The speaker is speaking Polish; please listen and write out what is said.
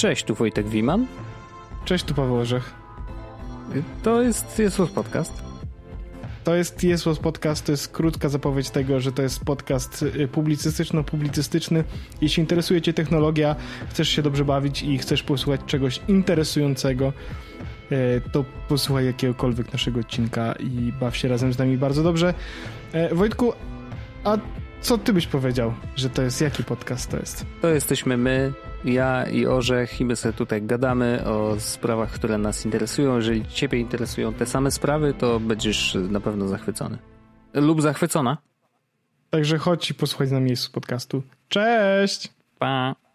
Cześć, tu Wojtek Wiman. Cześć, tu Paweł Orzech. To jest Jesus Podcast. To jest Jesus Podcast, to jest krótka zapowiedź tego, że to jest podcast y, publicystyczno-publicystyczny. Jeśli interesuje Cię technologia, chcesz się dobrze bawić i chcesz posłuchać czegoś interesującego, y, to posłuchaj jakiegokolwiek naszego odcinka i baw się razem z nami bardzo dobrze. E, Wojtku, a co Ty byś powiedział, że to jest, jaki podcast to jest? To jesteśmy my, ja i Orzech i my sobie tutaj gadamy o sprawach, które nas interesują. Jeżeli ciebie interesują te same sprawy, to będziesz na pewno zachwycony. Lub zachwycona. Także chodź i posłuchaj z nami podcastu. Cześć! Pa!